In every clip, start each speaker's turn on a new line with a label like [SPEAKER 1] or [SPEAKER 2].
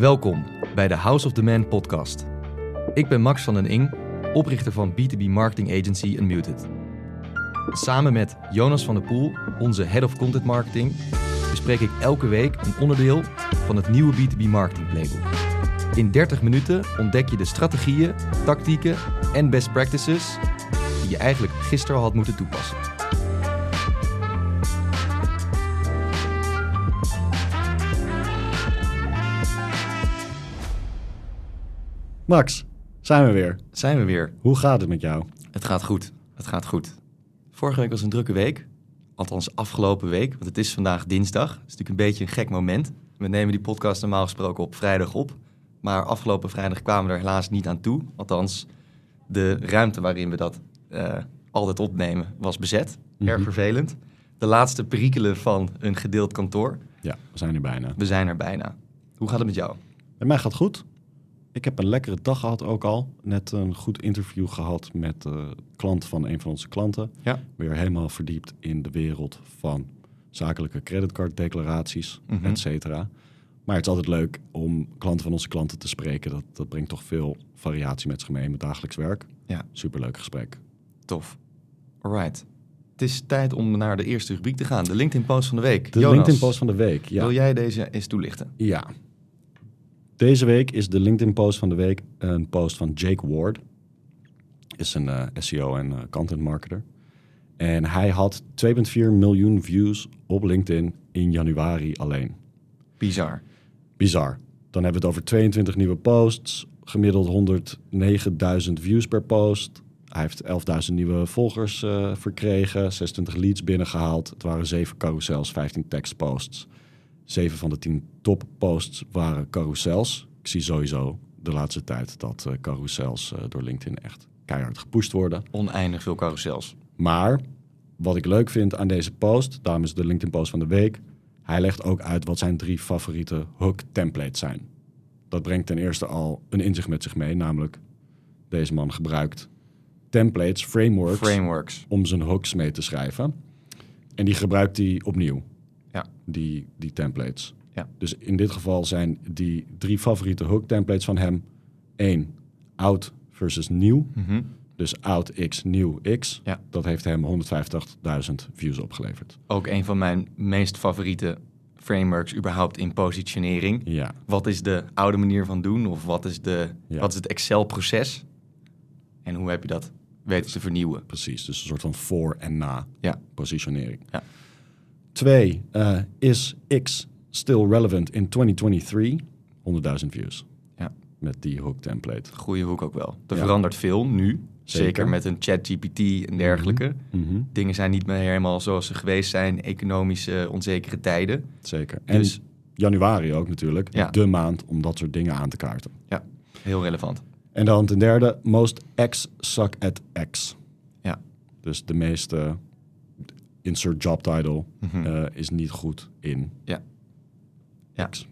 [SPEAKER 1] Welkom bij de House of the Man podcast. Ik ben Max van den Ing, oprichter van B2B marketing agency Unmuted. Samen met Jonas van der Poel, onze Head of Content Marketing, bespreek ik elke week een onderdeel van het nieuwe B2B marketing playbook. In 30 minuten ontdek je de strategieën, tactieken en best practices die je eigenlijk gisteren al had moeten toepassen.
[SPEAKER 2] Max, zijn we weer.
[SPEAKER 1] Zijn we weer.
[SPEAKER 2] Hoe gaat het met jou?
[SPEAKER 1] Het gaat goed. Het gaat goed. Vorige week was een drukke week. Althans, afgelopen week. Want het is vandaag dinsdag. Het is natuurlijk een beetje een gek moment. We nemen die podcast normaal gesproken op vrijdag op. Maar afgelopen vrijdag kwamen we er helaas niet aan toe. Althans, de ruimte waarin we dat uh, altijd opnemen was bezet. Erg
[SPEAKER 2] Mhm.
[SPEAKER 1] vervelend. De laatste perikelen van een gedeeld kantoor.
[SPEAKER 2] Ja, we zijn er bijna.
[SPEAKER 1] We zijn er bijna. Hoe gaat het met jou?
[SPEAKER 2] Bij mij gaat het goed. Ik heb een lekkere dag gehad ook al. Net een goed interview gehad met de klant van een van onze klanten.
[SPEAKER 1] Ja.
[SPEAKER 2] Weer helemaal verdiept in de wereld van zakelijke creditcarddeclaraties,
[SPEAKER 1] Mhm.
[SPEAKER 2] et cetera. Maar het is altijd leuk om klanten van onze klanten te spreken. Dat, dat brengt toch veel variatie met zich mee in het dagelijks werk.
[SPEAKER 1] Ja.
[SPEAKER 2] Superleuk gesprek.
[SPEAKER 1] Tof. Alright. Het is tijd om naar de eerste rubriek te gaan. De LinkedIn-post van de week.
[SPEAKER 2] De
[SPEAKER 1] Jonas,
[SPEAKER 2] LinkedIn-post van de week. Ja.
[SPEAKER 1] Wil jij deze eens toelichten?
[SPEAKER 2] Ja. Deze week is de LinkedIn-post van de week een post van Jake Ward. Is een eh, SEO en eh, content marketer. En hij had 2,4 miljoen views op LinkedIn in januari alleen.
[SPEAKER 1] Bizar.
[SPEAKER 2] Bizar. Dan hebben we het over 22 nieuwe posts, gemiddeld 109.000 views per post. Hij heeft 11.000 nieuwe volgers eh, verkregen, 26 leads binnengehaald. Het waren 7 carousels, 15 tekstposts. 7 van de 10 topposts waren carousels. Ik zie sowieso de laatste tijd dat eh, carousels eh, door LinkedIn echt keihard gepusht worden.
[SPEAKER 1] Oneindig veel carousels.
[SPEAKER 2] Maar wat ik leuk vind aan deze post, daarom is de LinkedIn post van de week, hij legt ook uit wat zijn drie favoriete hook templates zijn. Dat brengt ten eerste al een inzicht met zich mee, namelijk deze man gebruikt templates, frameworks,
[SPEAKER 1] Frameworks.
[SPEAKER 2] om zijn hooks mee te schrijven. En die gebruikt hij opnieuw,
[SPEAKER 1] Ja.
[SPEAKER 2] die, die templates.
[SPEAKER 1] Ja.
[SPEAKER 2] Dus in dit geval zijn die drie favoriete hook templates van hem één, oud versus nieuw.
[SPEAKER 1] Mhm.
[SPEAKER 2] Dus oud x, nieuw x.
[SPEAKER 1] Ja.
[SPEAKER 2] Dat heeft hem 185.000 views opgeleverd.
[SPEAKER 1] Ook een van mijn meest favoriete frameworks überhaupt in positionering.
[SPEAKER 2] Ja,
[SPEAKER 1] Wat is de oude manier van doen? Of wat is, de,
[SPEAKER 2] Ja.
[SPEAKER 1] wat is het Excel-proces? En hoe heb je dat weten te vernieuwen?
[SPEAKER 2] precies. Dus een soort van voor en na
[SPEAKER 1] Ja.
[SPEAKER 2] Twee, eh, is x still relevant in 2023? 100.000 views.
[SPEAKER 1] Ja.
[SPEAKER 2] Met die hook template.
[SPEAKER 1] Goeie hoek ook wel. Er
[SPEAKER 2] Ja.
[SPEAKER 1] verandert veel nu. Zeker,
[SPEAKER 2] Zeker.
[SPEAKER 1] met een chat GPT en dergelijke.
[SPEAKER 2] Mhm,
[SPEAKER 1] Dingen zijn niet meer helemaal zoals ze geweest zijn. Economische onzekere tijden.
[SPEAKER 2] Zeker. En
[SPEAKER 1] Dus
[SPEAKER 2] januari ook natuurlijk.
[SPEAKER 1] Ja.
[SPEAKER 2] De maand om dat soort dingen aan te kaarten.
[SPEAKER 1] ja, heel relevant.
[SPEAKER 2] En dan ten derde, most X suck at X.
[SPEAKER 1] Ja.
[SPEAKER 2] Dus de meeste insert job title
[SPEAKER 1] Mhm.
[SPEAKER 2] eh, is niet goed in
[SPEAKER 1] Ja. Ja.
[SPEAKER 2] X.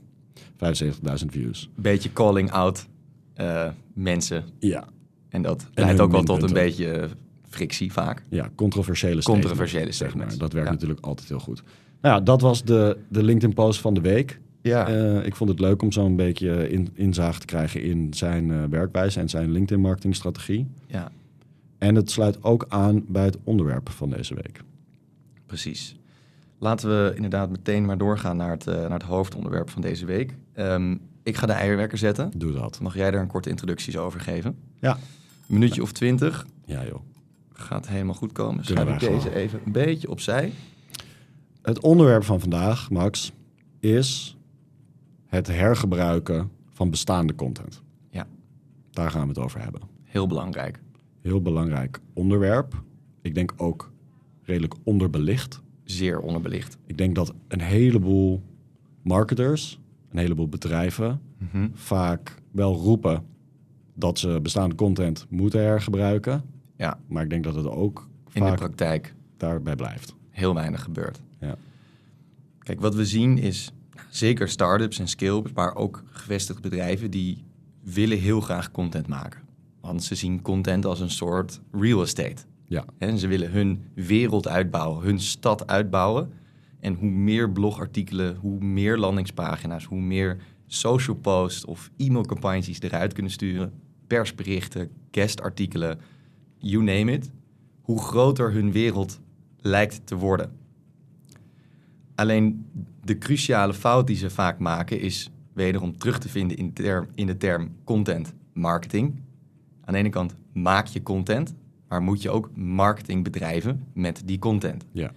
[SPEAKER 2] 75.000 views.
[SPEAKER 1] Beetje calling out eh, mensen.
[SPEAKER 2] Ja.
[SPEAKER 1] En dat
[SPEAKER 2] En
[SPEAKER 1] leidt ook wel tot een beetje eh, frictie vaak.
[SPEAKER 2] Ja, controversiële statements,
[SPEAKER 1] Controversiële
[SPEAKER 2] zeg maar.
[SPEAKER 1] statements.
[SPEAKER 2] Dat werkt
[SPEAKER 1] Ja.
[SPEAKER 2] natuurlijk altijd heel goed. Nou ja, dat was de, de LinkedIn-post van de week.
[SPEAKER 1] Ja.
[SPEAKER 2] Ik vond het leuk om zo'n beetje in, inzage te krijgen in zijn werkwijze en zijn LinkedIn-marketingstrategie.
[SPEAKER 1] ja,
[SPEAKER 2] En het sluit ook aan bij het onderwerp van deze week.
[SPEAKER 1] Precies. Laten we inderdaad meteen maar doorgaan naar het, eh, naar het hoofdonderwerp van deze week. Ehm, ik ga de eierwerker zetten.
[SPEAKER 2] Doe dat.
[SPEAKER 1] Mag jij daar een korte introducties over geven?
[SPEAKER 2] Ja.
[SPEAKER 1] Een minuutje of twintig.
[SPEAKER 2] Ja joh.
[SPEAKER 1] Gaat helemaal goed komen. Schrijf ik deze even een beetje opzij.
[SPEAKER 2] Het onderwerp van vandaag, Max, is het hergebruiken van bestaande content.
[SPEAKER 1] Ja.
[SPEAKER 2] Daar gaan we het over hebben.
[SPEAKER 1] Heel belangrijk.
[SPEAKER 2] Heel belangrijk onderwerp. Ik denk ook redelijk onderbelicht.
[SPEAKER 1] Zeer onderbelicht.
[SPEAKER 2] Ik denk dat een heleboel marketers, een heleboel bedrijven
[SPEAKER 1] Mhm.
[SPEAKER 2] vaak wel roepen dat ze bestaande content moeten hergebruiken.
[SPEAKER 1] Ja,
[SPEAKER 2] Maar ik denk dat het ook
[SPEAKER 1] in de praktijk
[SPEAKER 2] daarbij blijft.
[SPEAKER 1] heel weinig gebeurt.
[SPEAKER 2] Ja.
[SPEAKER 1] Kijk, wat we zien is zeker start-ups en scale-ups, maar ook gevestigde bedrijven die willen heel graag content maken. Want ze zien content als een soort real estate.
[SPEAKER 2] Ja,
[SPEAKER 1] En ze willen hun wereld uitbouwen, hun stad uitbouwen. En hoe meer blogartikelen, hoe meer landingspagina's, hoe meer social posts of e-mailcampagnes ze eruit kunnen sturen, persberichten, guestartikelen, you name it, hoe groter hun wereld lijkt te worden. Alleen de cruciale fout die ze vaak maken is wederom terug te vinden in, in de term content marketing. Aan de ene kant maak je content, maar moet je ook marketing bedrijven met die content.
[SPEAKER 2] Ja.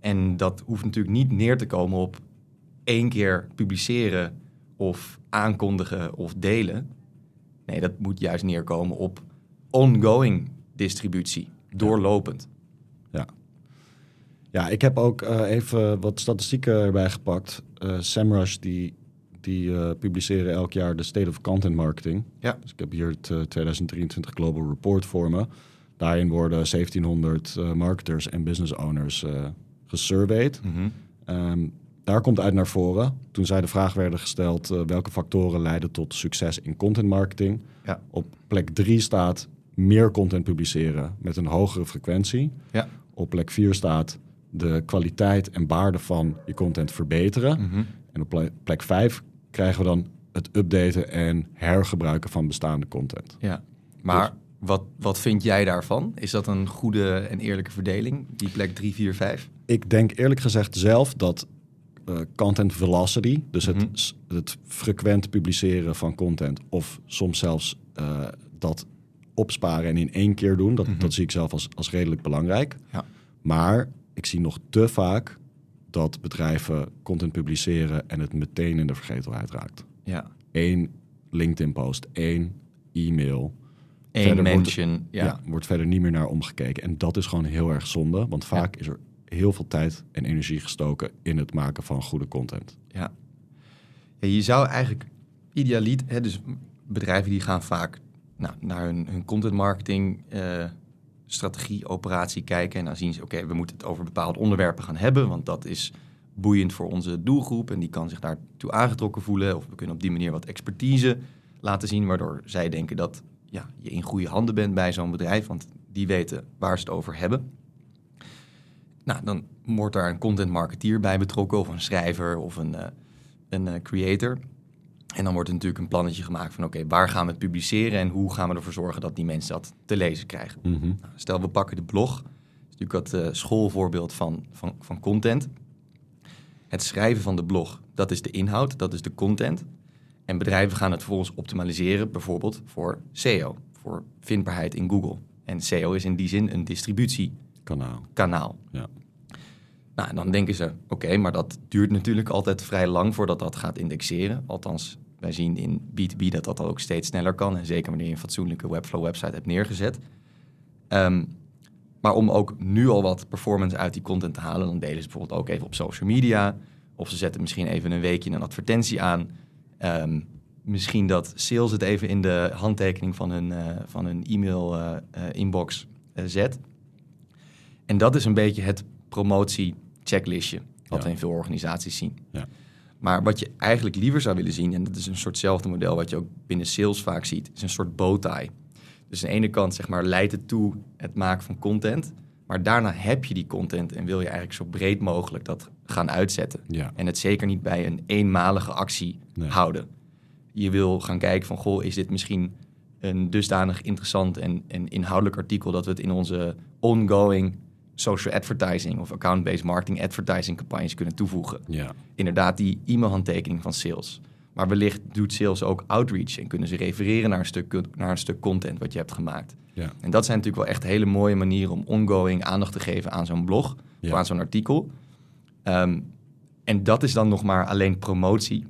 [SPEAKER 1] En dat hoeft natuurlijk niet neer te komen op één keer publiceren of aankondigen of delen. Nee, dat moet juist neerkomen op ongoing distributie, doorlopend.
[SPEAKER 2] Ja. Ja, ik heb ook uh, even wat statistieken erbij gepakt. Uh, SEMrush die, die uh, publiceren elk jaar de State of Content Marketing.
[SPEAKER 1] Ja.
[SPEAKER 2] Dus ik heb hier het 2023 Global Report voor me. Daarin worden 1700 marketers en business owners gesurveyed.
[SPEAKER 1] Mm -hmm.
[SPEAKER 2] um, daar komt uit naar voren. Toen zij de vraag werden gesteld uh, welke factoren leiden tot succes in content marketing.
[SPEAKER 1] Ja.
[SPEAKER 2] Op plek 3 staat meer content publiceren met een hogere frequentie.
[SPEAKER 1] Ja.
[SPEAKER 2] Op plek 4 staat de kwaliteit en waarde van je content verbeteren.
[SPEAKER 1] Mm -hmm.
[SPEAKER 2] En op plek 5 krijgen we dan het updaten en hergebruiken van bestaande content.
[SPEAKER 1] Ja, maar dus, wat, wat vind jij daarvan? Is dat een goede en eerlijke verdeling, die plek 3, 4, 5?
[SPEAKER 2] Ik denk eerlijk gezegd zelf dat uh, content velocity, dus
[SPEAKER 1] Mhm.
[SPEAKER 2] het, het frequent publiceren van content, of soms zelfs uh, dat opsparen en in één keer doen, dat,
[SPEAKER 1] Mhm.
[SPEAKER 2] dat zie ik zelf als, als redelijk belangrijk.
[SPEAKER 1] Ja.
[SPEAKER 2] Maar ik zie nog te vaak dat bedrijven content publiceren en het meteen in de vergetelheid raakt.
[SPEAKER 1] Ja.
[SPEAKER 2] Eén LinkedIn-post, één e-mail.
[SPEAKER 1] Eén
[SPEAKER 2] Verder wordt-
[SPEAKER 1] mention, ja.
[SPEAKER 2] Ja. wordt verder niet meer naar omgekeken. En dat is gewoon heel erg zonde, want vaak is er heel veel tijd en energie gestoken in het maken van goede content.
[SPEAKER 1] Ja. ja je zou eigenlijk idealiter, hè, dus bedrijven die gaan vaak nou, naar hun, hun content marketing eh, strategie, operatie kijken. En dan zien ze, oké, we moeten het over bepaalde onderwerpen gaan hebben, want dat is boeiend voor onze doelgroep en die kan zich daartoe aangetrokken voelen. Of we kunnen op die manier wat expertise laten zien, waardoor zij denken dat ja, je in goede handen bent bij zo'n bedrijf, want die weten waar ze het over hebben. Nou, dan wordt daar een content marketeer bij betrokken, of een schrijver of een, eh, een eh, creator. En dan wordt er natuurlijk een plannetje gemaakt van oké, waar gaan we het publiceren en hoe gaan we ervoor zorgen dat die mensen dat te lezen krijgen. Nou, stel, we pakken de blog. Dat is natuurlijk het eh, schoolvoorbeeld van, van, van content. Het schrijven van de blog, dat is de inhoud, dat is de content. En bedrijven gaan het vervolgens optimaliseren, bijvoorbeeld voor SEO, voor vindbaarheid in Google. En SEO is in die zin een distributiekanaal.
[SPEAKER 2] Kanaal. Ja.
[SPEAKER 1] Nou, en dan denken ze, oké, maar dat duurt natuurlijk altijd vrij lang voordat dat gaat indexeren. Althans, wij zien in B2B dat dat ook steeds sneller kan. En zeker wanneer je een fatsoenlijke Webflow-website hebt neergezet. Um, maar om ook nu al wat performance uit die content te halen, dan delen ze bijvoorbeeld ook even op social media. Of ze zetten misschien even een weekje een advertentie aan. Um, misschien dat sales het even in de handtekening van hun, uh, van hun e-mail uh, uh, inbox zet. En dat is een beetje het promotie-checklistje, wat
[SPEAKER 2] Ja.
[SPEAKER 1] we in veel organisaties zien.
[SPEAKER 2] Ja.
[SPEAKER 1] Maar wat je eigenlijk liever zou willen zien, en dat is een soortzelfde model wat je ook binnen sales vaak ziet, is een soort bowtie. Dus aan de ene kant zeg maar, leidt het toe het maken van content, maar daarna heb je die content en wil je eigenlijk zo breed mogelijk dat gaan uitzetten.
[SPEAKER 2] Ja.
[SPEAKER 1] En het zeker niet bij een eenmalige actie
[SPEAKER 2] Nee.
[SPEAKER 1] houden. Je wil gaan kijken van, goh, is dit misschien een dusdanig interessant en, en inhoudelijk artikel dat we het in onze ongoing social advertising of account-based marketing advertising campagnes kunnen toevoegen.
[SPEAKER 2] Ja.
[SPEAKER 1] Inderdaad, die e-mailhandtekening van sales. Maar wellicht doet sales ook outreach en kunnen ze refereren naar een stuk, naar een stuk content wat je hebt gemaakt.
[SPEAKER 2] Ja.
[SPEAKER 1] En dat zijn natuurlijk wel echt hele mooie manieren om ongoing aandacht te geven aan zo'n blog
[SPEAKER 2] Ja.
[SPEAKER 1] of aan zo'n artikel. Ehm, en dat is dan nog maar alleen promotie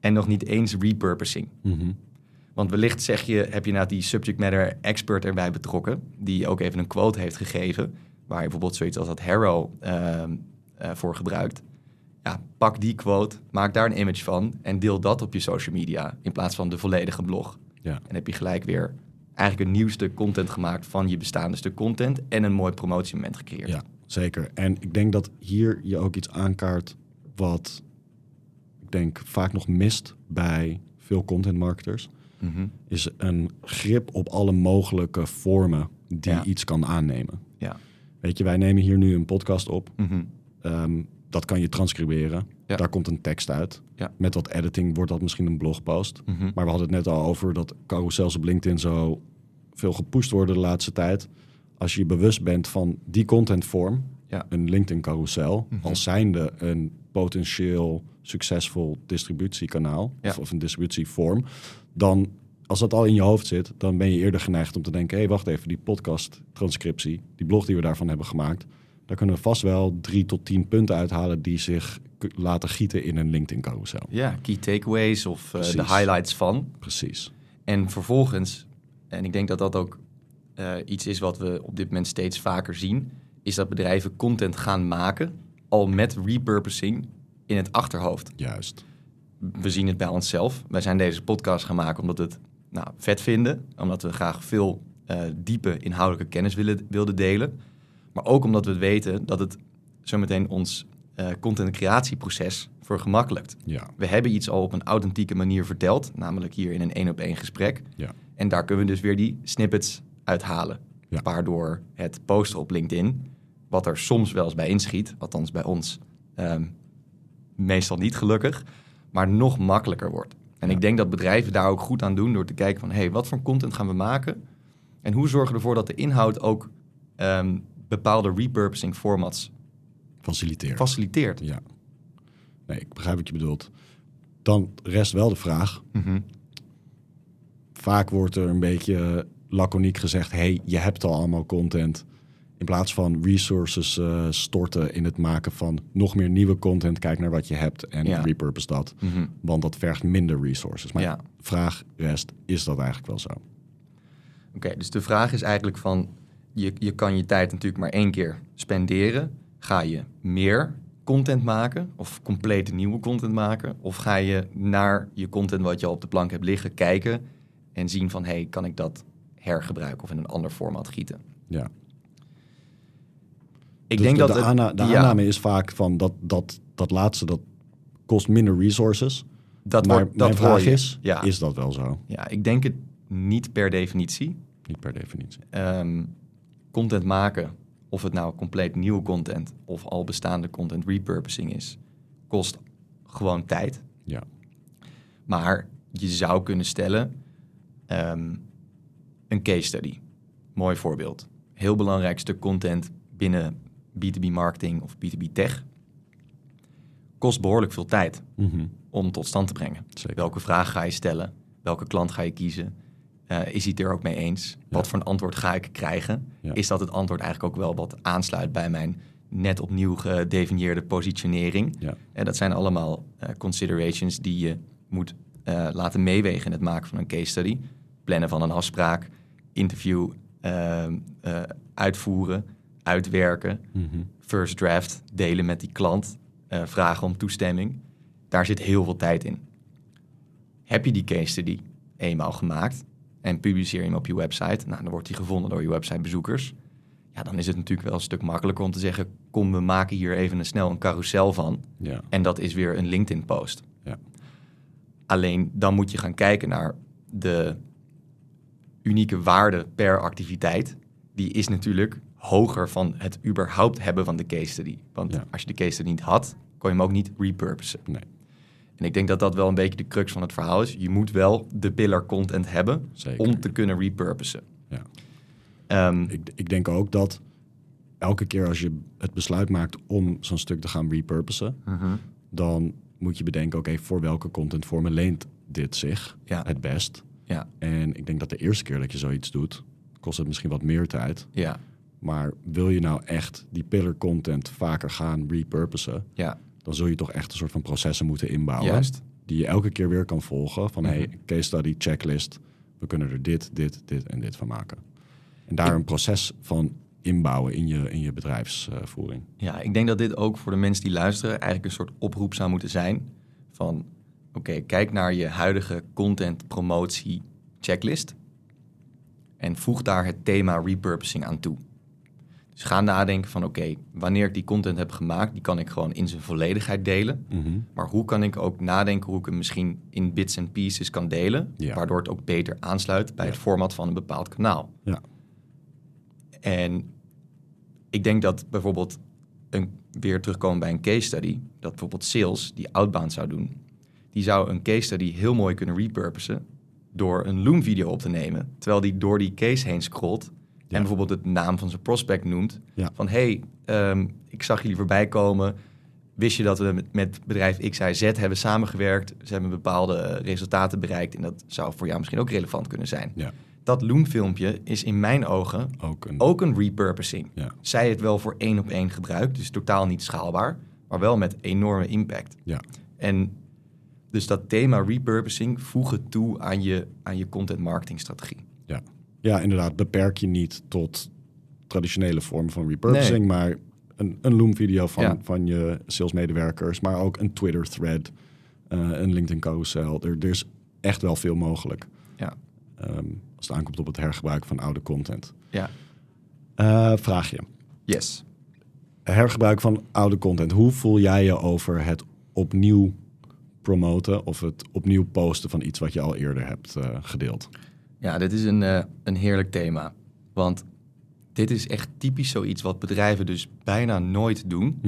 [SPEAKER 1] en nog niet eens repurposing.
[SPEAKER 2] Mhm.
[SPEAKER 1] Want wellicht zeg je, heb je nou die subject matter expert erbij betrokken, die ook even een quote heeft gegeven, waar je bijvoorbeeld zoiets als dat Harrow ehm, eh, voor gebruikt. Ja, pak die quote, maak daar een image van en deel dat op je social media in plaats van de volledige blog.
[SPEAKER 2] Ja.
[SPEAKER 1] En heb je gelijk weer eigenlijk een nieuw stuk content gemaakt van je bestaande stuk content en een mooi promotiemoment gecreëerd.
[SPEAKER 2] Ja, zeker. En ik denk dat hier je ook iets aankaart wat ik denk vaak nog mist bij veel content marketers.
[SPEAKER 1] Mhm.
[SPEAKER 2] Is een grip op alle mogelijke vormen die
[SPEAKER 1] Ja.
[SPEAKER 2] iets kan aannemen.
[SPEAKER 1] Ja.
[SPEAKER 2] Weet je, wij nemen hier nu een podcast op.
[SPEAKER 1] Mhm.
[SPEAKER 2] Ehm, dat kan je transcriberen.
[SPEAKER 1] Ja.
[SPEAKER 2] Daar komt een tekst uit.
[SPEAKER 1] Ja.
[SPEAKER 2] Met wat editing wordt dat misschien een blogpost.
[SPEAKER 1] Mhm.
[SPEAKER 2] Maar we hadden het net al over dat carousels op LinkedIn zo veel gepusht worden de laatste tijd. Als je je bewust bent van die contentvorm,
[SPEAKER 1] Ja.
[SPEAKER 2] een LinkedIn carousel,
[SPEAKER 1] Mhm.
[SPEAKER 2] als zijnde een potentieel succesvol distributiekanaal of een distributievorm, dan als dat al in je hoofd zit, dan ben je eerder geneigd om te denken: hé, hey, wacht even, die podcast-transcriptie, die blog die we daarvan hebben gemaakt, daar kunnen we vast wel drie tot tien punten uithalen die zich laten gieten in een LinkedIn-carousel.
[SPEAKER 1] Ja, key takeaways of eh, de highlights van.
[SPEAKER 2] Precies.
[SPEAKER 1] En vervolgens, en ik denk dat dat ook eh, iets is wat we op dit moment steeds vaker zien, is dat bedrijven content gaan maken, al met repurposing in het achterhoofd.
[SPEAKER 2] Juist.
[SPEAKER 1] We zien het bij onszelf. Wij zijn deze podcast gaan maken omdat we het nou, vet vinden, omdat we graag veel eh, diepe inhoudelijke kennis willen, wilden delen. Maar ook omdat we weten dat het zometeen ons eh content creatieproces vergemakkelijkt.
[SPEAKER 2] Ja.
[SPEAKER 1] We hebben iets al op een authentieke manier verteld, namelijk hier in een één op één gesprek.
[SPEAKER 2] Ja.
[SPEAKER 1] En daar kunnen we dus weer die snippets uithalen.
[SPEAKER 2] Ja.
[SPEAKER 1] Waardoor het posten op LinkedIn, wat er soms wel eens bij inschiet, althans bij ons, ehm, meestal niet gelukkig, maar nog makkelijker wordt. En
[SPEAKER 2] Ja.
[SPEAKER 1] ik denk dat bedrijven daar ook goed aan doen door te kijken van, hé, hey, wat voor content gaan we maken? En hoe zorgen we ervoor dat de inhoud ook ehm, bepaalde repurposing formats
[SPEAKER 2] Faciliteren.
[SPEAKER 1] faciliteert?
[SPEAKER 2] Ja. Nee, ik begrijp wat je bedoelt. Dan rest wel de vraag.
[SPEAKER 1] Mhm.
[SPEAKER 2] Vaak wordt er een beetje laconiek gezegd: hey, je hebt al allemaal content. In plaats van resources eh, storten in het maken van nog meer nieuwe content, kijk naar wat je hebt en
[SPEAKER 1] Ja.
[SPEAKER 2] repurpose dat.
[SPEAKER 1] Mhm.
[SPEAKER 2] Want dat vergt minder resources. Maar
[SPEAKER 1] Ja.
[SPEAKER 2] vraag rest: is dat eigenlijk wel zo?
[SPEAKER 1] Oké, dus de vraag is eigenlijk van, je, je kan je tijd natuurlijk maar één keer spenderen. Ga je meer content maken of compleet nieuwe content maken? Of ga je naar je content wat je al op de plank hebt liggen kijken en zien van, hey, kan ik dat hergebruiken of in een ander format gieten?
[SPEAKER 2] Ja.
[SPEAKER 1] Ik
[SPEAKER 2] Dus
[SPEAKER 1] denk
[SPEAKER 2] de,
[SPEAKER 1] dat
[SPEAKER 2] de,
[SPEAKER 1] het-
[SPEAKER 2] aana- de
[SPEAKER 1] ja,
[SPEAKER 2] aanname is vaak van dat, dat, dat laatste dat kost minder resources.
[SPEAKER 1] dat
[SPEAKER 2] maar
[SPEAKER 1] wordt, dat
[SPEAKER 2] mijn vraag is:
[SPEAKER 1] ja.
[SPEAKER 2] is dat wel zo?
[SPEAKER 1] ja, ik denk het niet per definitie.
[SPEAKER 2] Niet per definitie.
[SPEAKER 1] Ehm, content maken, of het nou compleet nieuwe content of al bestaande content repurposing is, kost gewoon tijd.
[SPEAKER 2] Ja.
[SPEAKER 1] Maar je zou kunnen stellen, ehm, een case study. Mooi voorbeeld. Heel belangrijk stuk content binnen B2B marketing of B2B tech. Kost behoorlijk veel tijd
[SPEAKER 2] Mhm.
[SPEAKER 1] om tot stand te brengen.
[SPEAKER 2] Zeker.
[SPEAKER 1] Welke vraag ga je stellen? Welke klant ga je kiezen? Eh, is hij het er ook mee eens? Wat voor een antwoord ga ik krijgen?
[SPEAKER 2] Ja.
[SPEAKER 1] Is dat het antwoord eigenlijk ook wel wat aansluit bij mijn net opnieuw gedefinieerde positionering?
[SPEAKER 2] Ja.
[SPEAKER 1] En dat zijn allemaal eh, considerations die je moet eh, laten meewegen in het maken van een case study. Plannen van een afspraak, interview ehm, eh, uitvoeren, uitwerken,
[SPEAKER 2] Mhm.
[SPEAKER 1] first draft delen met die klant, eh, vragen om toestemming. Daar zit heel veel tijd in. Heb je die case study eenmaal gemaakt en publiceer je hem op je website, nou, dan wordt die gevonden door je websitebezoekers. Ja, dan is het natuurlijk wel een stuk makkelijker om te zeggen: kom, we maken hier even een snel een carousel van.
[SPEAKER 2] Ja.
[SPEAKER 1] En dat is weer een LinkedIn-post.
[SPEAKER 2] Ja.
[SPEAKER 1] Alleen dan moet je gaan kijken naar de unieke waarde per activiteit. Die is natuurlijk hoger van het überhaupt hebben van de case study. Want
[SPEAKER 2] Ja.
[SPEAKER 1] als je de case study niet had, kon je hem ook niet repurposen.
[SPEAKER 2] Nee.
[SPEAKER 1] En ik denk dat dat wel een beetje de crux van het verhaal is. Je moet wel de pillar content hebben
[SPEAKER 2] Zeker.
[SPEAKER 1] om te kunnen repurposen.
[SPEAKER 2] Ja.
[SPEAKER 1] Ehm,
[SPEAKER 2] Ik, ik denk ook dat elke keer als je het besluit maakt om zo'n stuk te gaan repurposen,
[SPEAKER 1] mhm.
[SPEAKER 2] dan moet je bedenken, oké, voor welke contentvormen leent dit zich
[SPEAKER 1] Ja.
[SPEAKER 2] het best?
[SPEAKER 1] Ja,
[SPEAKER 2] En ik denk dat de eerste keer dat je zoiets doet, kost het misschien wat meer tijd.
[SPEAKER 1] ja,
[SPEAKER 2] Maar wil je nou echt die pillar content vaker gaan repurposen,
[SPEAKER 1] ja,
[SPEAKER 2] dan zul je toch echt een soort van processen moeten inbouwen.
[SPEAKER 1] juist.
[SPEAKER 2] Die je elke keer weer kan volgen. Van
[SPEAKER 1] Mhm.
[SPEAKER 2] hey, case study, checklist. We kunnen er dit, dit, dit en dit van maken. En daar een proces van inbouwen in je, in je bedrijfsvoering.
[SPEAKER 1] Ja, ik denk dat dit ook voor de mensen die luisteren eigenlijk een soort oproep zou moeten zijn. Van oké, kijk naar je huidige content promotie checklist. En voeg daar het thema repurposing aan toe. Dus ga nadenken van oké, wanneer ik die content heb gemaakt, die kan ik gewoon in zijn volledigheid delen. Maar hoe kan ik ook nadenken hoe ik hem misschien in bits en pieces kan delen,
[SPEAKER 2] Ja.
[SPEAKER 1] waardoor het ook beter aansluit bij
[SPEAKER 2] Ja.
[SPEAKER 1] het format van een bepaald kanaal.
[SPEAKER 2] Ja.
[SPEAKER 1] En ik denk dat bijvoorbeeld een, weer terugkomen bij een case study, dat bijvoorbeeld sales, die outbound zou doen, die zou een case study heel mooi kunnen repurposen door een Loom video op te nemen, terwijl die door die case heen scrolt. En bijvoorbeeld het naam van zijn prospect noemt.
[SPEAKER 2] Ja.
[SPEAKER 1] Van hey, ehm, ik zag jullie voorbij komen. Wist je dat we met, met bedrijf X, Y, Z hebben samengewerkt? Ze hebben bepaalde eh, resultaten bereikt en dat zou voor jou misschien ook relevant kunnen zijn.
[SPEAKER 2] Ja,
[SPEAKER 1] Dat Loom-filmpje is in mijn ogen
[SPEAKER 2] ook een...
[SPEAKER 1] ook een repurposing.
[SPEAKER 2] Ja.
[SPEAKER 1] Zij het wel voor één op één gebruik, dus totaal niet schaalbaar, maar wel met enorme impact.
[SPEAKER 2] Ja,
[SPEAKER 1] En dus dat thema repurposing voegen toe aan je, aan je content marketing strategie.
[SPEAKER 2] ja. Ja, inderdaad. Beperk je niet tot traditionele vormen van repurposing,
[SPEAKER 1] Nee.
[SPEAKER 2] maar een, een Loom-video van,
[SPEAKER 1] Ja.
[SPEAKER 2] van je salesmedewerkers, maar ook een Twitter-thread, eh, een LinkedIn-carousel. Er, er is echt wel veel mogelijk
[SPEAKER 1] Ja,
[SPEAKER 2] ehm, als het aankomt op het hergebruik van oude content.
[SPEAKER 1] ja.
[SPEAKER 2] Eh vraag je.
[SPEAKER 1] yes.
[SPEAKER 2] hergebruik van oude content. Hoe voel jij je over het opnieuw promoten of het opnieuw posten van iets wat je al eerder hebt eh, gedeeld?
[SPEAKER 1] Ja, dit is een, eh, een heerlijk thema. Want dit is echt typisch zoiets wat bedrijven dus bijna nooit doen.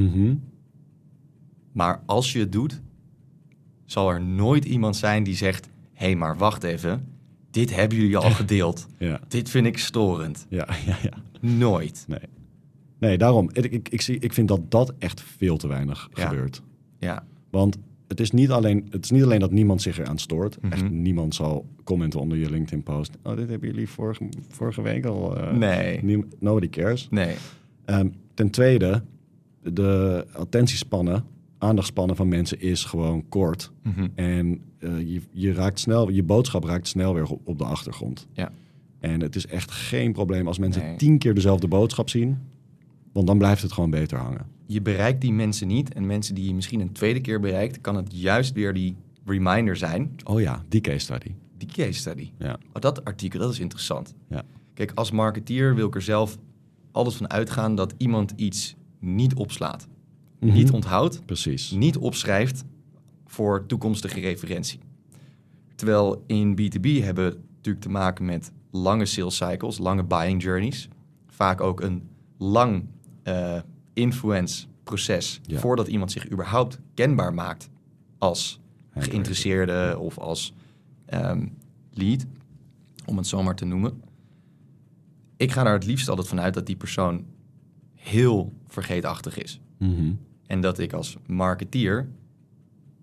[SPEAKER 1] Maar als je het doet, zal er nooit iemand zijn die zegt... hé, hey, maar wacht even, dit hebben jullie al gedeeld.
[SPEAKER 2] Ja,
[SPEAKER 1] dit vind ik storend.
[SPEAKER 2] ja, ja, ja.
[SPEAKER 1] Nooit.
[SPEAKER 2] Nee. Nee, daarom. Ik, ik, ik, zie, ik vind dat dat echt veel te weinig
[SPEAKER 1] Ja.
[SPEAKER 2] gebeurt.
[SPEAKER 1] Ja,
[SPEAKER 2] Want het is, niet alleen, het is niet alleen dat niemand zich eraan stoort.
[SPEAKER 1] Mhm.
[SPEAKER 2] Echt niemand zal commenten onder je LinkedIn-post. Oh, dit hebben jullie vorige, vorige week al. eh,
[SPEAKER 1] Nee.
[SPEAKER 2] nobody cares.
[SPEAKER 1] nee.
[SPEAKER 2] Ehm, ten tweede, de attentiespannen, aandachtspannen van mensen is gewoon kort.
[SPEAKER 1] Mhm.
[SPEAKER 2] En eh, je, je, raakt snel, je boodschap raakt snel weer op, op de achtergrond.
[SPEAKER 1] Ja.
[SPEAKER 2] En het is echt geen probleem als mensen
[SPEAKER 1] Nee.
[SPEAKER 2] tien keer dezelfde boodschap zien. Want dan blijft het gewoon beter hangen.
[SPEAKER 1] Je bereikt die mensen niet. En mensen die je misschien een tweede keer bereikt... kan het juist weer die reminder zijn.
[SPEAKER 2] Oh ja, die case study.
[SPEAKER 1] Die case study.
[SPEAKER 2] Ja,
[SPEAKER 1] Oh, dat artikel, dat is interessant.
[SPEAKER 2] ja,
[SPEAKER 1] Kijk, als marketeer wil ik er zelf altijd van uitgaan dat iemand iets niet opslaat.
[SPEAKER 2] Mhm.
[SPEAKER 1] Niet onthoudt,
[SPEAKER 2] precies.
[SPEAKER 1] niet opschrijft voor toekomstige referentie. Terwijl in B2B hebben we natuurlijk te maken met lange sales cycles, lange buying journeys. Vaak ook een lang eh, influence proces
[SPEAKER 2] Ja.
[SPEAKER 1] voordat iemand zich überhaupt kenbaar maakt als geïnteresseerde of als ehm, lead, om het zo maar te noemen. Ik ga er het liefst altijd vanuit dat die persoon heel vergeetachtig is.
[SPEAKER 2] Mhm.
[SPEAKER 1] En dat ik als marketeer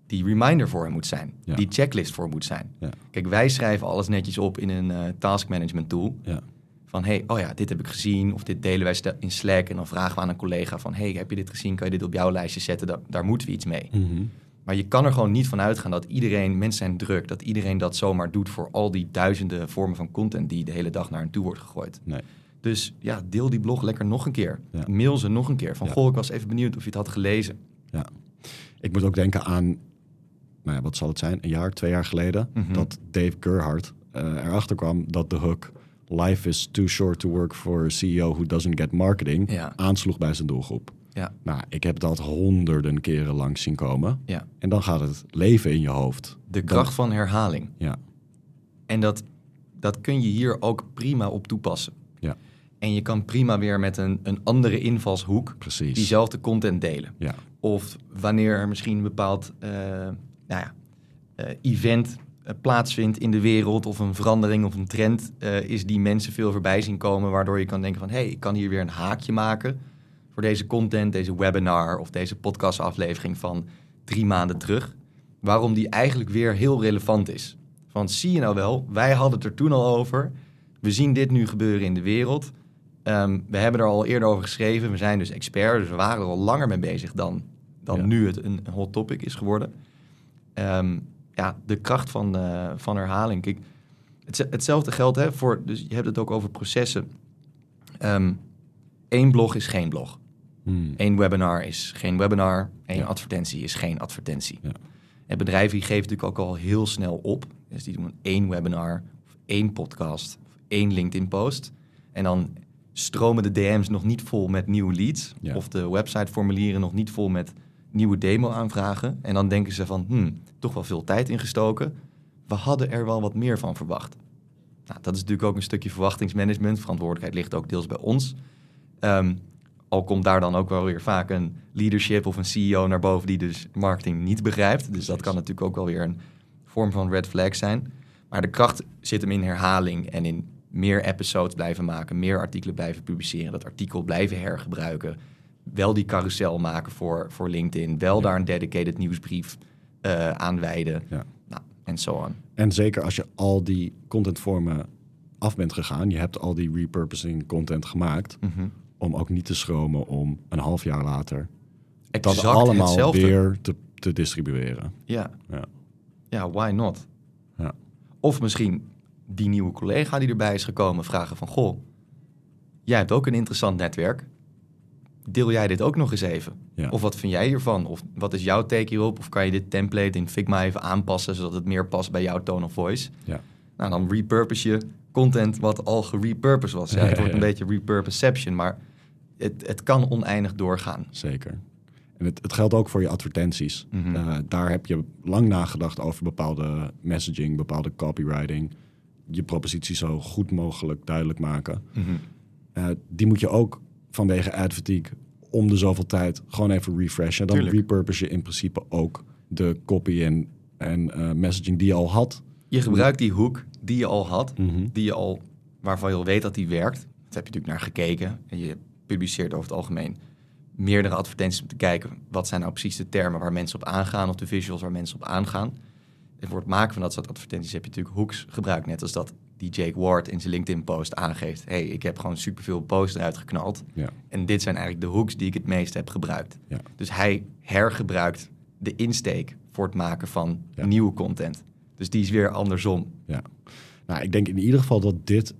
[SPEAKER 1] die reminder voor hem moet zijn.
[SPEAKER 2] Ja.
[SPEAKER 1] Die checklist voor moet zijn.
[SPEAKER 2] Ja.
[SPEAKER 1] Kijk, wij schrijven alles netjes op in een eh task management tool. Van, hey, oh ja, dit heb ik gezien. Of dit delen wij in Slack. En dan vragen we aan een collega van... hey, heb je dit gezien? Kan je dit op jouw lijstje zetten? Daar, daar moeten we iets mee.
[SPEAKER 2] Mhm.
[SPEAKER 1] Maar je kan er gewoon niet van uitgaan dat iedereen... Mensen zijn druk. Dat iedereen dat zomaar doet voor al die duizenden vormen van content... die de hele dag naar hen toe wordt gegooid.
[SPEAKER 2] Nee.
[SPEAKER 1] Dus ja, deel die blog lekker nog een keer.
[SPEAKER 2] Ja.
[SPEAKER 1] Mail ze nog een keer. Van,
[SPEAKER 2] Ja.
[SPEAKER 1] goh, ik was even benieuwd of je het had gelezen.
[SPEAKER 2] Ja. Ik moet ook denken aan, nou ja, wat zal het zijn, een jaar, twee jaar geleden,
[SPEAKER 1] Mhm.
[SPEAKER 2] dat Dave Gerhardt eh, erachter kwam dat de hook Life is too short to work for a CEO who doesn't get marketing
[SPEAKER 1] Ja.
[SPEAKER 2] aansloeg bij zijn doelgroep.
[SPEAKER 1] Ja,
[SPEAKER 2] Nou, ik heb dat honderden keren langs zien komen.
[SPEAKER 1] ja.
[SPEAKER 2] En dan gaat het leven in je hoofd.
[SPEAKER 1] De kracht van herhaling.
[SPEAKER 2] Ja,
[SPEAKER 1] En dat, dat kun je hier ook prima op toepassen.
[SPEAKER 2] ja,
[SPEAKER 1] En je kan prima weer met een, een andere invalshoek
[SPEAKER 2] precies.
[SPEAKER 1] diezelfde content delen.
[SPEAKER 2] Ja,
[SPEAKER 1] Of wanneer er misschien een bepaald eh, nou ja, eh, event plaatsvindt in de wereld... of een verandering of een trend eh, is die mensen veel voorbij zien komen... waardoor je kan denken van... hé, hey, ik kan hier weer een haakje maken voor deze content... deze webinar of deze podcastaflevering van drie maanden terug... waarom die eigenlijk weer heel relevant is. Want zie je nou wel, wij hadden het er toen al over... we zien dit nu gebeuren in de wereld... Ehm, we hebben er al eerder over geschreven. We zijn dus expert, dus we waren er al langer mee bezig dan, dan
[SPEAKER 2] Ja.
[SPEAKER 1] nu het een hot topic is geworden. Ehm, ja, de kracht van, eh, van herhaling. Kijk, het, hetzelfde geldt hè, voor, dus je hebt het ook over processen. Eén blog is geen blog.
[SPEAKER 2] Hmm.
[SPEAKER 1] Eén webinar is geen webinar. Één
[SPEAKER 2] Ja.
[SPEAKER 1] advertentie is geen advertentie.
[SPEAKER 2] Ja.
[SPEAKER 1] En bedrijven die geven natuurlijk ook al heel snel op. Dus die doen één webinar, of één podcast, of één LinkedIn-post. En dan stromen de DM's nog niet vol met nieuwe leads.
[SPEAKER 2] Ja.
[SPEAKER 1] Of de websiteformulieren nog niet vol met nieuwe demo-aanvragen. En dan denken ze van, hmm, toch wel veel tijd ingestoken. We hadden er wel wat meer van verwacht. Nou, dat is natuurlijk ook een stukje verwachtingsmanagement. Verantwoordelijkheid ligt ook deels bij ons. Ehm, Al komt daar dan ook wel weer vaak een leadership of een CEO naar boven die dus marketing niet begrijpt. Dus dat kan natuurlijk ook wel weer een vorm van red flag zijn. Maar de kracht zit hem in herhaling en in meer episodes blijven maken, meer artikelen blijven publiceren, dat artikel blijven hergebruiken. Wel die carousel maken voor, voor LinkedIn, wel daar een dedicated nieuwsbrief uh, aan wijden.
[SPEAKER 2] Ja.
[SPEAKER 1] Nou, en zo aan.
[SPEAKER 2] En zeker als je al die contentvormen af bent gegaan, je hebt al die repurposing content gemaakt,
[SPEAKER 1] Mhm.
[SPEAKER 2] om ook niet te schromen om een half jaar later dat
[SPEAKER 1] Exact
[SPEAKER 2] allemaal
[SPEAKER 1] hetzelfde.
[SPEAKER 2] weer te, te distribueren.
[SPEAKER 1] Ja.
[SPEAKER 2] Ja.
[SPEAKER 1] ja, why not?
[SPEAKER 2] Ja.
[SPEAKER 1] Of misschien die nieuwe collega die erbij is gekomen vragen van... Goh, jij hebt ook een interessant netwerk. Deel jij dit ook nog eens even?
[SPEAKER 2] Ja.
[SPEAKER 1] Of wat vind jij hiervan? Of wat is jouw take hierop? Of kan je dit template in Figma even aanpassen... zodat het meer past bij jouw tone of voice?
[SPEAKER 2] Ja.
[SPEAKER 1] Nou, dan repurpose je content wat al gerepurposed was. Ja, het wordt een beetje repurposeception, maar het, het kan oneindig doorgaan.
[SPEAKER 2] Zeker. En het, het geldt ook voor je advertenties.
[SPEAKER 1] Mhm.
[SPEAKER 2] Eh, daar heb je lang nagedacht over bepaalde messaging, bepaalde copywriting. Je propositie zo goed mogelijk duidelijk maken. Eh, die moet je ook vanwege ad fatigue om de zoveel tijd gewoon even refreshen. Dan
[SPEAKER 1] Tuurlijk.
[SPEAKER 2] repurpose je in principe ook de copy en, en eh, messaging die je al had.
[SPEAKER 1] Je gebruikt die hoek die je al had,
[SPEAKER 2] Mhm.
[SPEAKER 1] die je al, waarvan je al weet dat die werkt. Daar heb je natuurlijk naar gekeken. En je publiceert over het algemeen meerdere advertenties om te kijken... wat zijn nou precies de termen waar mensen op aangaan... of de visuals waar mensen op aangaan. En voor het maken van dat soort advertenties heb je natuurlijk hooks gebruikt. Net als dat die Jake Ward in zijn LinkedIn-post aangeeft... hey, ik heb gewoon superveel posts eruit geknald.
[SPEAKER 2] Ja.
[SPEAKER 1] En dit zijn eigenlijk de hooks die ik het meest heb gebruikt.
[SPEAKER 2] Ja.
[SPEAKER 1] Dus hij hergebruikt de insteek voor het maken van
[SPEAKER 2] Ja.
[SPEAKER 1] nieuwe content. Dus die is weer andersom.
[SPEAKER 2] Ja. Nou, ik denk in ieder geval dat dit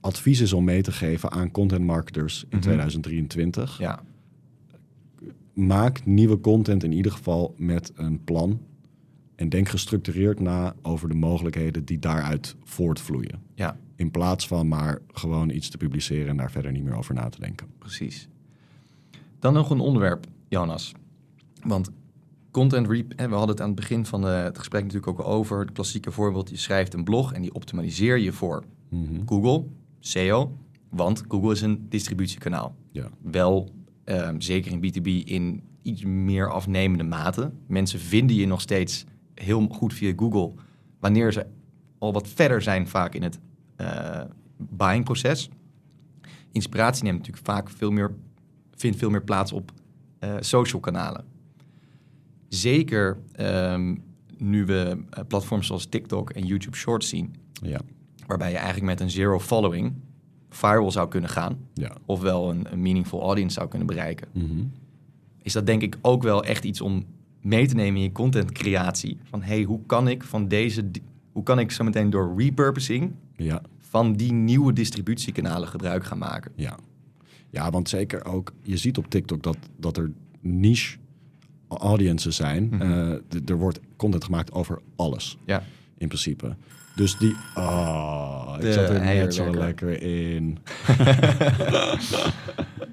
[SPEAKER 2] advies is om mee te geven aan content marketers in
[SPEAKER 1] Mhm.
[SPEAKER 2] 2023.
[SPEAKER 1] Ja,
[SPEAKER 2] Maak nieuwe content in ieder geval met een plan. En denk gestructureerd na over de mogelijkheden die daaruit voortvloeien.
[SPEAKER 1] ja,
[SPEAKER 2] In plaats van maar gewoon iets te publiceren en daar verder niet meer over na te denken.
[SPEAKER 1] precies. Dan nog een onderwerp, Jonas. Want content en we hadden het aan het begin van eh, het gesprek natuurlijk ook al over. Het klassieke voorbeeld, je schrijft een blog en die optimaliseer je voor
[SPEAKER 2] Mhm.
[SPEAKER 1] Google, SEO. Want Google is een distributiekanaal.
[SPEAKER 2] Ja.
[SPEAKER 1] Wel, ehm, zeker in B2B, in iets meer afnemende mate. Mensen vinden je nog steeds heel goed via Google... wanneer ze al wat verder zijn vaak in het eh buyingproces. Inspiratie neemt natuurlijk vaak veel meer, vindt veel meer plaats op eh, social kanalen. Zeker ehm, nu we eh, platforms zoals TikTok en YouTube Shorts zien...
[SPEAKER 2] Ja.
[SPEAKER 1] waarbij je eigenlijk met een zero following viral zou kunnen gaan...
[SPEAKER 2] Ja.
[SPEAKER 1] ofwel een, een meaningful audience zou kunnen bereiken...
[SPEAKER 2] Mhm.
[SPEAKER 1] is dat denk ik ook wel echt iets om mee te nemen in je contentcreatie. Van hey, hoe kan ik van deze, hoe kan ik zo meteen door repurposing
[SPEAKER 2] Ja.
[SPEAKER 1] van die nieuwe distributiekanalen gebruik gaan maken?
[SPEAKER 2] Ja. ja, want zeker ook, je ziet op TikTok dat, dat er niche audiences zijn.
[SPEAKER 1] Mhm.
[SPEAKER 2] Eh, er wordt content gemaakt over alles,
[SPEAKER 1] Ja,
[SPEAKER 2] in principe. Dus die... Ah, ik zat er net zo lekker in.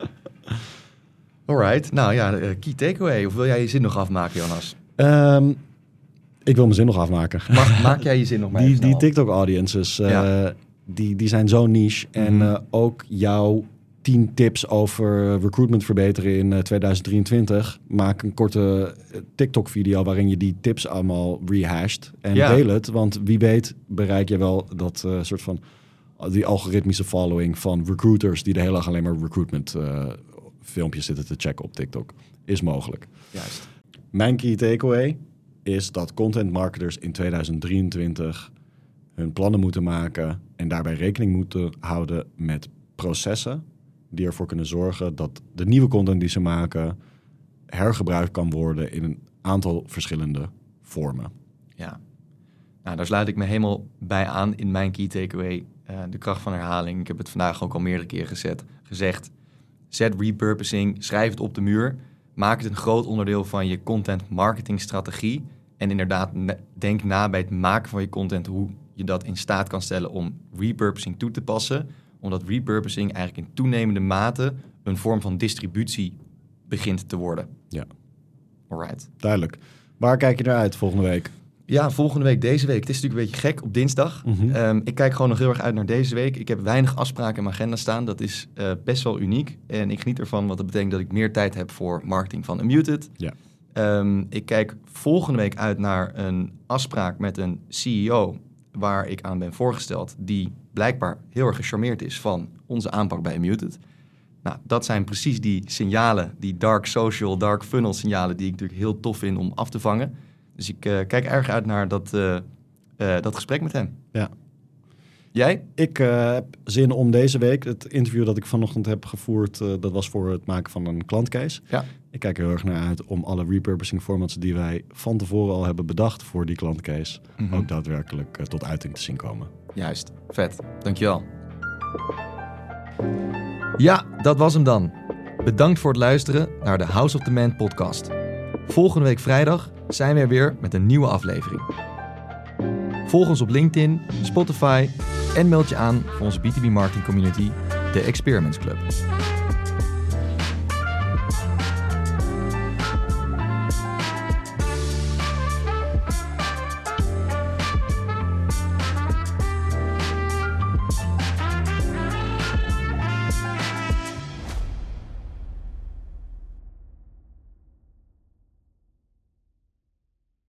[SPEAKER 1] alright. Nou ja, eh, key takeaway. Of wil jij je zin nog afmaken, Jonas?
[SPEAKER 2] Ehm, ik wil mijn zin nog afmaken.
[SPEAKER 1] Maak, maak jij je zin nog maar
[SPEAKER 2] die die. TikTok-audiences, eh, die, die zijn zo niche. En
[SPEAKER 1] Mhm.
[SPEAKER 2] eh, ook jouw 10 tips over recruitment verbeteren in eh, 2023. Maak een korte TikTok-video waarin je die tips allemaal rehasht. En
[SPEAKER 1] Ja.
[SPEAKER 2] deel het, want wie weet bereik je wel dat soort van... die algoritmische following van recruiters... die de hele dag alleen maar recruitment filmpjes zitten te checken op TikTok. Is mogelijk.
[SPEAKER 1] Juist.
[SPEAKER 2] Mijn key takeaway is dat content marketers in 2023 hun plannen moeten maken en daarbij rekening moeten houden met processen die ervoor kunnen zorgen dat de nieuwe content die ze maken hergebruikt kan worden in een aantal verschillende vormen.
[SPEAKER 1] Ja. Nou, daar sluit ik me helemaal bij aan in mijn key takeaway. eh, de kracht van herhaling. Ik heb het vandaag ook al meerdere keren gezet, gezegd. Zet repurposing, schrijf het op de muur. Maak het een groot onderdeel van je content marketing strategie. En inderdaad, denk na bij het maken van je content hoe je dat in staat kan stellen om repurposing toe te passen. Omdat repurposing eigenlijk in toenemende mate een vorm van distributie begint te worden.
[SPEAKER 2] Ja,
[SPEAKER 1] Alright.
[SPEAKER 2] duidelijk. Waar kijk je naar uit volgende week?
[SPEAKER 1] Ja, volgende week, deze week. Het is natuurlijk een beetje gek op dinsdag.
[SPEAKER 2] Mhm.
[SPEAKER 1] Ehm, ik kijk gewoon nog heel erg uit naar deze week. Ik heb weinig afspraken in mijn agenda staan. Dat is eh, best wel uniek. En ik geniet ervan, want dat betekent dat ik meer tijd heb voor marketing van Unmuted.
[SPEAKER 2] Ja.
[SPEAKER 1] Ehm, ik kijk volgende week uit naar een afspraak met een CEO waar ik aan ben voorgesteld, die blijkbaar heel erg gecharmeerd is van onze aanpak bij Unmuted. Nou, dat zijn precies die signalen, die dark social, dark funnel signalen, die ik natuurlijk heel tof vind om af te vangen. Dus ik eh, kijk erg uit naar dat, eh, eh, dat gesprek met hem.
[SPEAKER 2] Ja.
[SPEAKER 1] Jij?
[SPEAKER 2] Ik heb zin om deze week, het interview dat ik vanochtend heb gevoerd, dat was voor het maken van een klantcase.
[SPEAKER 1] Ja.
[SPEAKER 2] Ik kijk er heel erg naar uit om alle repurposing formats die wij van tevoren al hebben bedacht voor die klantcase,
[SPEAKER 1] Mhm.
[SPEAKER 2] ook daadwerkelijk tot uiting te zien komen.
[SPEAKER 1] Juist, vet. Dankjewel. Ja, dat was hem dan. Bedankt voor het luisteren naar de House of the Man podcast. Volgende week vrijdag zijn we er weer met een nieuwe aflevering. Volg ons op LinkedIn, Spotify en meld je aan voor onze B2B marketing community, de Experiments Club.